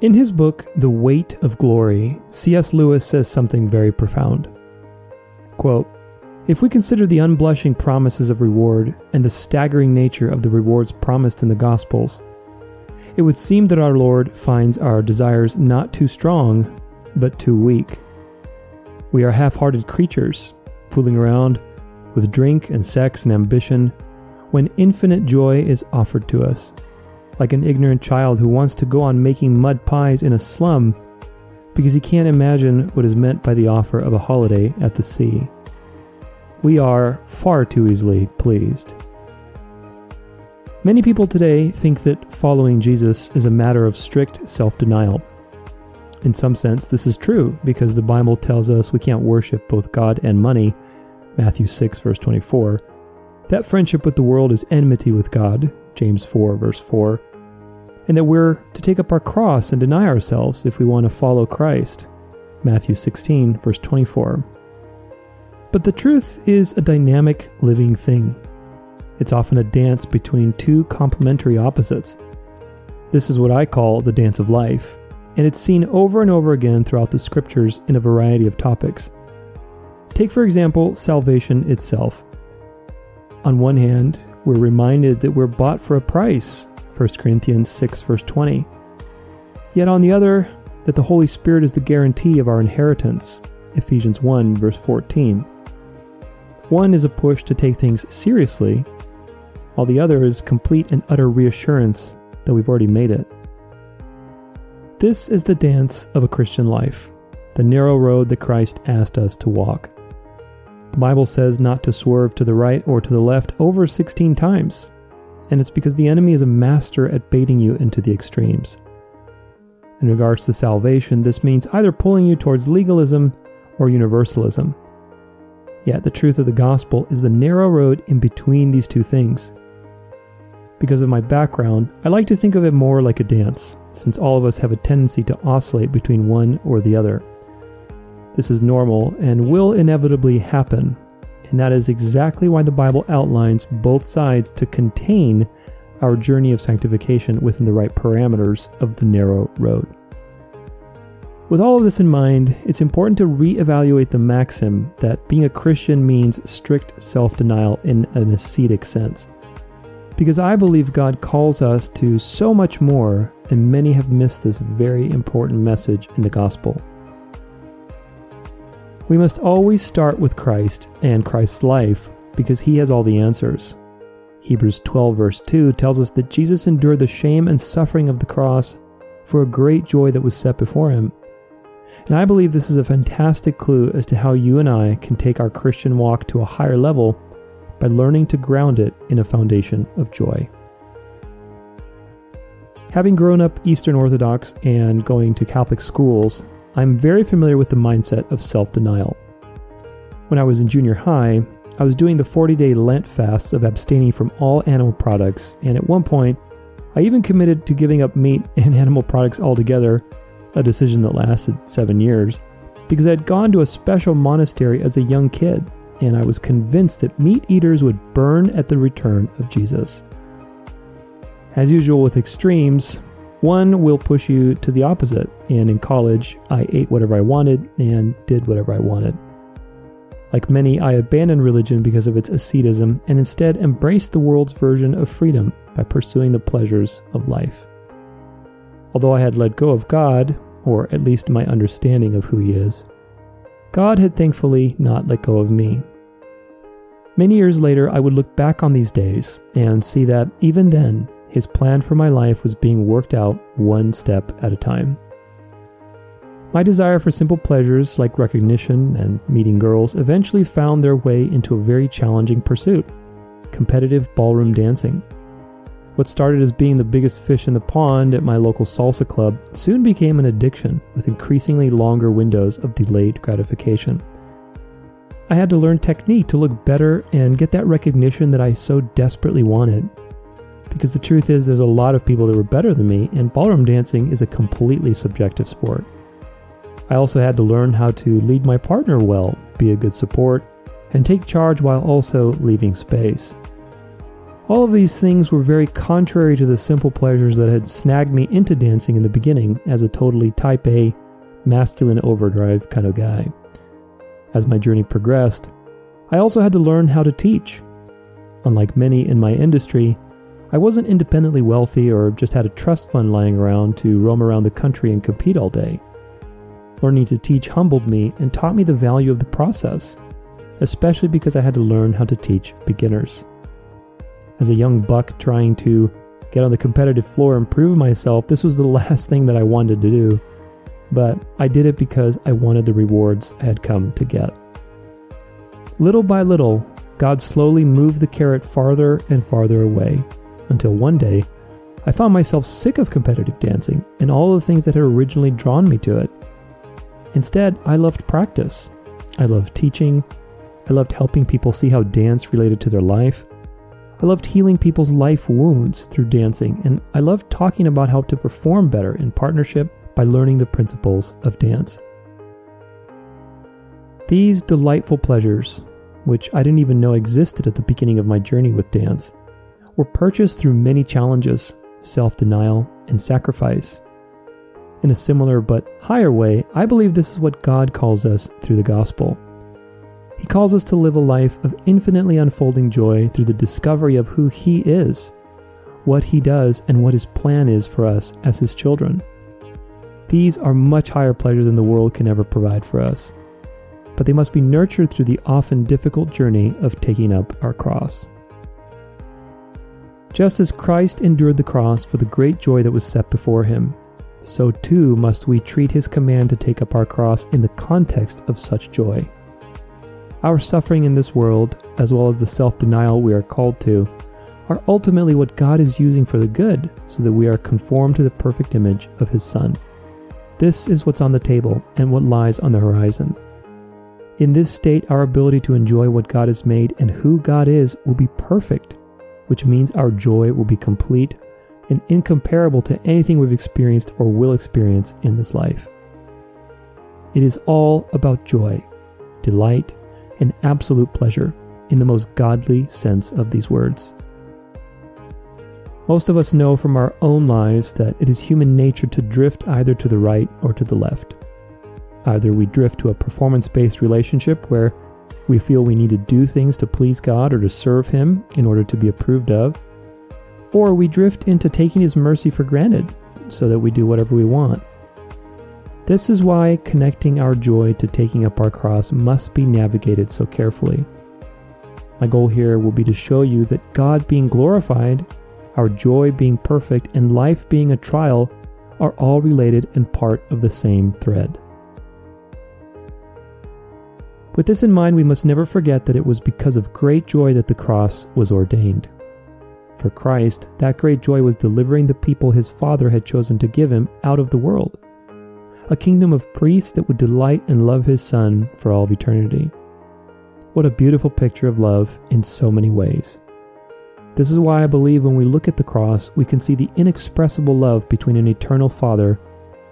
In his book, The Weight of Glory, C.S. Lewis says something very profound. Quote, if we consider the unblushing promises of reward and the staggering nature of the rewards promised in the Gospels, it would seem that our Lord finds our desires not too strong, but too weak. We are half hearted creatures, fooling around with drink and sex and ambition when infinite joy is offered to us like an ignorant child who wants to go on making mud pies in a slum because he can't imagine what is meant by the offer of a holiday at the sea. We are far too easily pleased. Many people today think that following Jesus is a matter of strict self denial. In some sense, this is true because the Bible tells us we can't worship both God and money, Matthew 6, verse 24. That friendship with the world is enmity with God, James 4, verse 4 and that we're to take up our cross and deny ourselves if we want to follow Christ. Matthew 16, verse 24. But the truth is a dynamic, living thing. It's often a dance between two complementary opposites. This is what I call the dance of life, and it's seen over and over again throughout the scriptures in a variety of topics. Take, for example, salvation itself. On one hand, we're reminded that we're bought for a price 1 Corinthians 6, verse 20. Yet on the other, that the Holy Spirit is the guarantee of our inheritance, Ephesians 1, verse 14. One is a push to take things seriously, while the other is complete and utter reassurance that we've already made it. This is the dance of a Christian life, the narrow road that Christ asked us to walk. The Bible says not to swerve to the right or to the left over 16 times and it's because the enemy is a master at baiting you into the extremes. In regards to salvation, this means either pulling you towards legalism or universalism. Yet the truth of the gospel is the narrow road in between these two things. Because of my background, I like to think of it more like a dance, since all of us have a tendency to oscillate between one or the other. This is normal and will inevitably happen and that is exactly why the Bible outlines both sides to contain our journey of sanctification within the right parameters of the narrow road. With all of this in mind, it's important to reevaluate the maxim that being a Christian means strict self denial in an ascetic sense. Because I believe God calls us to so much more, and many have missed this very important message in the gospel. We must always start with Christ and Christ's life because he has all the answers. Hebrews 12, verse 2 tells us that Jesus endured the shame and suffering of the cross for a great joy that was set before him. And I believe this is a fantastic clue as to how you and I can take our Christian walk to a higher level by learning to ground it in a foundation of joy. Having grown up Eastern Orthodox and going to Catholic schools, I'm very familiar with the mindset of self denial. When I was in junior high, I was doing the 40 day Lent fasts of abstaining from all animal products, and at one point, I even committed to giving up meat and animal products altogether, a decision that lasted seven years, because I had gone to a special monastery as a young kid, and I was convinced that meat eaters would burn at the return of Jesus. As usual with extremes, one will push you to the opposite, and in college, I ate whatever I wanted and did whatever I wanted. Like many, I abandoned religion because of its asceticism and instead embraced the world's version of freedom by pursuing the pleasures of life. Although I had let go of God, or at least my understanding of who He is, God had thankfully not let go of me. Many years later, I would look back on these days and see that even then, his plan for my life was being worked out one step at a time. My desire for simple pleasures like recognition and meeting girls eventually found their way into a very challenging pursuit competitive ballroom dancing. What started as being the biggest fish in the pond at my local salsa club soon became an addiction with increasingly longer windows of delayed gratification. I had to learn technique to look better and get that recognition that I so desperately wanted because the truth is, there's a lot of people that were better than me, and ballroom dancing is a completely subjective sport. I also had to learn how to lead my partner well, be a good support, and take charge while also leaving space. All of these things were very contrary to the simple pleasures that had snagged me into dancing in the beginning as a totally type A, masculine overdrive kind of guy. As my journey progressed, I also had to learn how to teach. Unlike many in my industry, I wasn't independently wealthy or just had a trust fund lying around to roam around the country and compete all day. Learning to teach humbled me and taught me the value of the process, especially because I had to learn how to teach beginners as a young buck trying to get on the competitive floor and prove myself, this was the last thing that I wanted to do. But I did it because I wanted the rewards I had come to get. Little by little, God slowly moved the carrot farther and farther away until one day I found myself sick of competitive dancing and all the things that had originally drawn me to it. Instead, I loved practice. I loved teaching. I loved helping people see how dance related to their life I loved healing people's life wounds through dancing, and I loved talking about how to perform better in partnership by learning the principles of dance. These delightful pleasures, which I didn't even know existed at the beginning of my journey with dance, were purchased through many challenges, self denial, and sacrifice. In a similar but higher way, I believe this is what God calls us through the gospel. He calls us to live a life of infinitely unfolding joy through the discovery of who He is, what He does, and what His plan is for us as His children. These are much higher pleasures than the world can ever provide for us, but they must be nurtured through the often difficult journey of taking up our cross. Just as Christ endured the cross for the great joy that was set before him, so too must we treat his command to take up our cross in the context of such joy. Our suffering in this world, as well as the self denial we are called to, are ultimately what God is using for the good, so that we are conformed to the perfect image of His Son. This is what's on the table and what lies on the horizon. In this state, our ability to enjoy what God has made and who God is will be perfect, which means our joy will be complete and incomparable to anything we've experienced or will experience in this life. It is all about joy, delight, and absolute pleasure in the most godly sense of these words. Most of us know from our own lives that it is human nature to drift either to the right or to the left. Either we drift to a performance based relationship where we feel we need to do things to please God or to serve Him in order to be approved of, or we drift into taking His mercy for granted so that we do whatever we want. This is why connecting our joy to taking up our cross must be navigated so carefully. My goal here will be to show you that God being glorified, our joy being perfect, and life being a trial are all related and part of the same thread. With this in mind, we must never forget that it was because of great joy that the cross was ordained. For Christ, that great joy was delivering the people his Father had chosen to give him out of the world a kingdom of priests that would delight and love his Son for all of eternity. What a beautiful picture of love in so many ways. This is why I believe when we look at the cross, we can see the inexpressible love between an eternal Father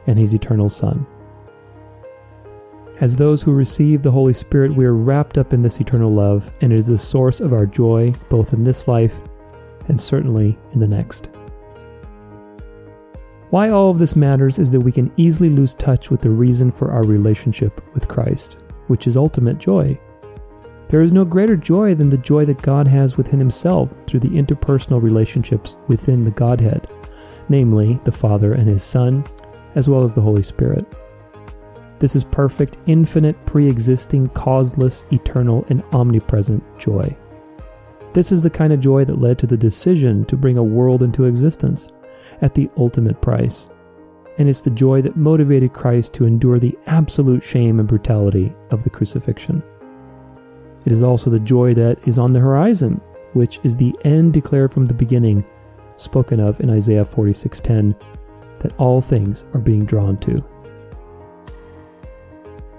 and his eternal Son. As those who receive the Holy Spirit, we are wrapped up in this eternal love, and it is the source of our joy both in this life and certainly in the next. Why all of this matters is that we can easily lose touch with the reason for our relationship with Christ, which is ultimate joy. There is no greater joy than the joy that God has within Himself through the interpersonal relationships within the Godhead, namely the Father and His Son, as well as the Holy Spirit. This is perfect, infinite, pre existing, causeless, eternal, and omnipresent joy. This is the kind of joy that led to the decision to bring a world into existence at the ultimate price. And it's the joy that motivated Christ to endure the absolute shame and brutality of the crucifixion. It is also the joy that is on the horizon, which is the end declared from the beginning, spoken of in Isaiah 46:10, that all things are being drawn to.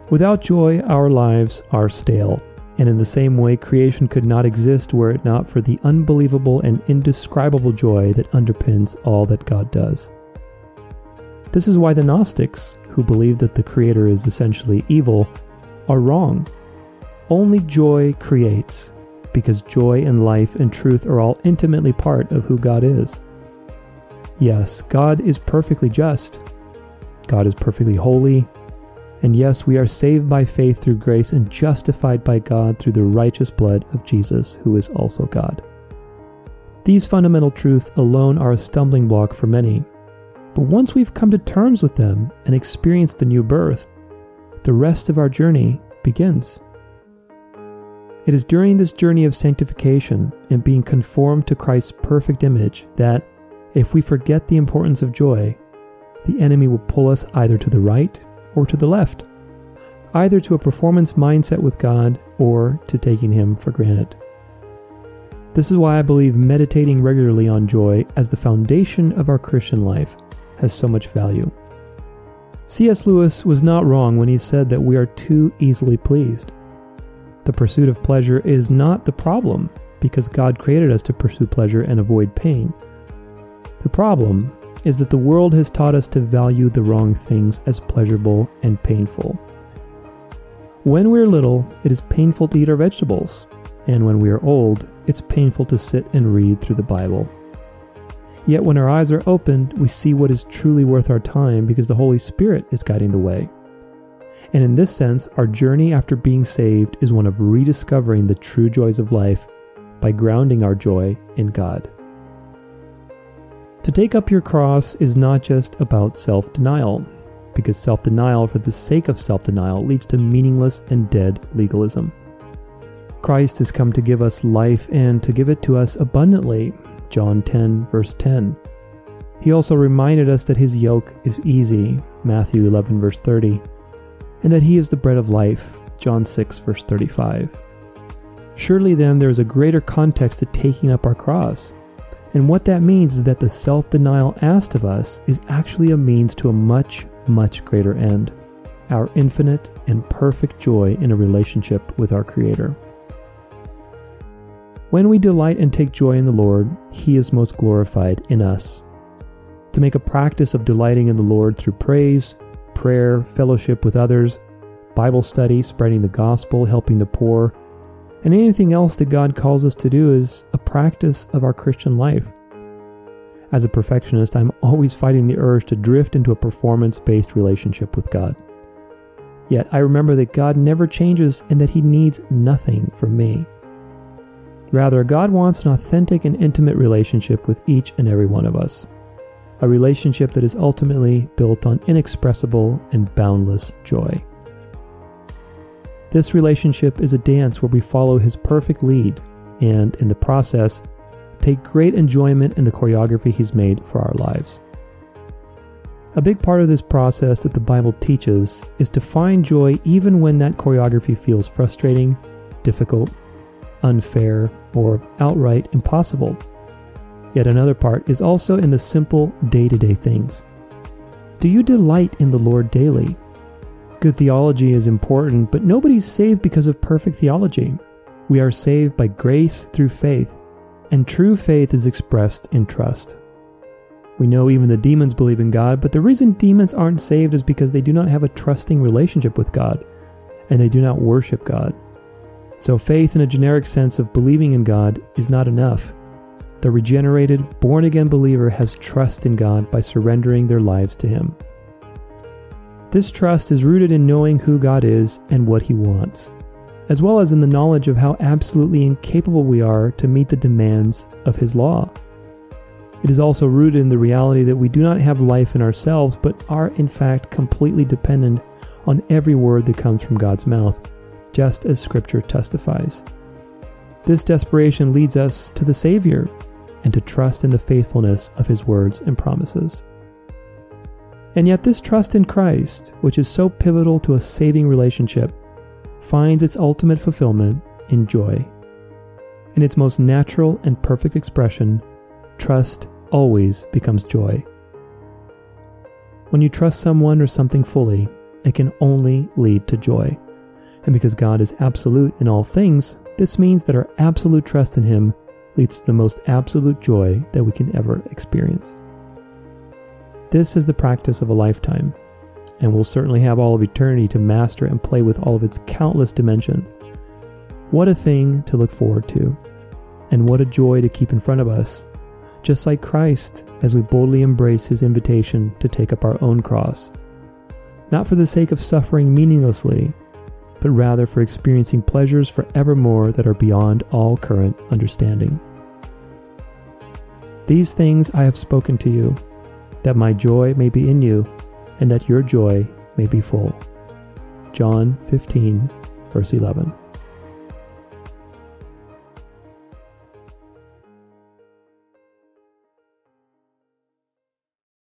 Without joy, our lives are stale, and in the same way, creation could not exist were it not for the unbelievable and indescribable joy that underpins all that God does. This is why the Gnostics, who believe that the Creator is essentially evil, are wrong. Only joy creates, because joy and life and truth are all intimately part of who God is. Yes, God is perfectly just. God is perfectly holy. And yes, we are saved by faith through grace and justified by God through the righteous blood of Jesus, who is also God. These fundamental truths alone are a stumbling block for many. But once we've come to terms with them and experienced the new birth, the rest of our journey begins. It is during this journey of sanctification and being conformed to Christ's perfect image that, if we forget the importance of joy, the enemy will pull us either to the right or to the left, either to a performance mindset with God or to taking Him for granted. This is why I believe meditating regularly on joy as the foundation of our Christian life has so much value. C.S. Lewis was not wrong when he said that we are too easily pleased. The pursuit of pleasure is not the problem, because God created us to pursue pleasure and avoid pain. The problem is that the world has taught us to value the wrong things as pleasurable and painful. When we're little, it is painful to eat our vegetables, and when we are old, it's painful to sit and read through the Bible. Yet when our eyes are opened, we see what is truly worth our time because the Holy Spirit is guiding the way. And in this sense, our journey after being saved is one of rediscovering the true joys of life by grounding our joy in God. To take up your cross is not just about self denial, because self denial for the sake of self denial leads to meaningless and dead legalism. Christ has come to give us life and to give it to us abundantly, John 10, verse 10. He also reminded us that his yoke is easy, Matthew 11, verse 30, and that he is the bread of life, John 6, verse 35. Surely then there is a greater context to taking up our cross. And what that means is that the self denial asked of us is actually a means to a much, much greater end our infinite and perfect joy in a relationship with our Creator. When we delight and take joy in the Lord, He is most glorified in us. To make a practice of delighting in the Lord through praise, prayer, fellowship with others, Bible study, spreading the gospel, helping the poor, and anything else that God calls us to do is a practice of our Christian life. As a perfectionist, I'm always fighting the urge to drift into a performance based relationship with God. Yet I remember that God never changes and that He needs nothing from me. Rather, God wants an authentic and intimate relationship with each and every one of us. A relationship that is ultimately built on inexpressible and boundless joy. This relationship is a dance where we follow His perfect lead and, in the process, take great enjoyment in the choreography He's made for our lives. A big part of this process that the Bible teaches is to find joy even when that choreography feels frustrating, difficult, unfair, or outright impossible. Yet another part is also in the simple day to day things. Do you delight in the Lord daily? Good theology is important, but nobody's saved because of perfect theology. We are saved by grace through faith, and true faith is expressed in trust. We know even the demons believe in God, but the reason demons aren't saved is because they do not have a trusting relationship with God, and they do not worship God. So, faith in a generic sense of believing in God is not enough. The regenerated, born again believer has trust in God by surrendering their lives to Him. This trust is rooted in knowing who God is and what He wants, as well as in the knowledge of how absolutely incapable we are to meet the demands of His law. It is also rooted in the reality that we do not have life in ourselves, but are in fact completely dependent on every word that comes from God's mouth just as Scripture testifies. This desperation leads us to the Savior and to trust in the faithfulness of His words and promises. And yet, this trust in Christ, which is so pivotal to a saving relationship, finds its ultimate fulfillment in joy. In its most natural and perfect expression, trust always becomes joy. When you trust someone or something fully, it can only lead to joy. And because God is absolute in all things, this means that our absolute trust in Him leads to the most absolute joy that we can ever experience. This is the practice of a lifetime, and we'll certainly have all of eternity to master and play with all of its countless dimensions. What a thing to look forward to, and what a joy to keep in front of us, just like Christ as we boldly embrace his invitation to take up our own cross. Not for the sake of suffering meaninglessly, but rather for experiencing pleasures forevermore that are beyond all current understanding. These things I have spoken to you, that my joy may be in you, and that your joy may be full. John 15, verse 11.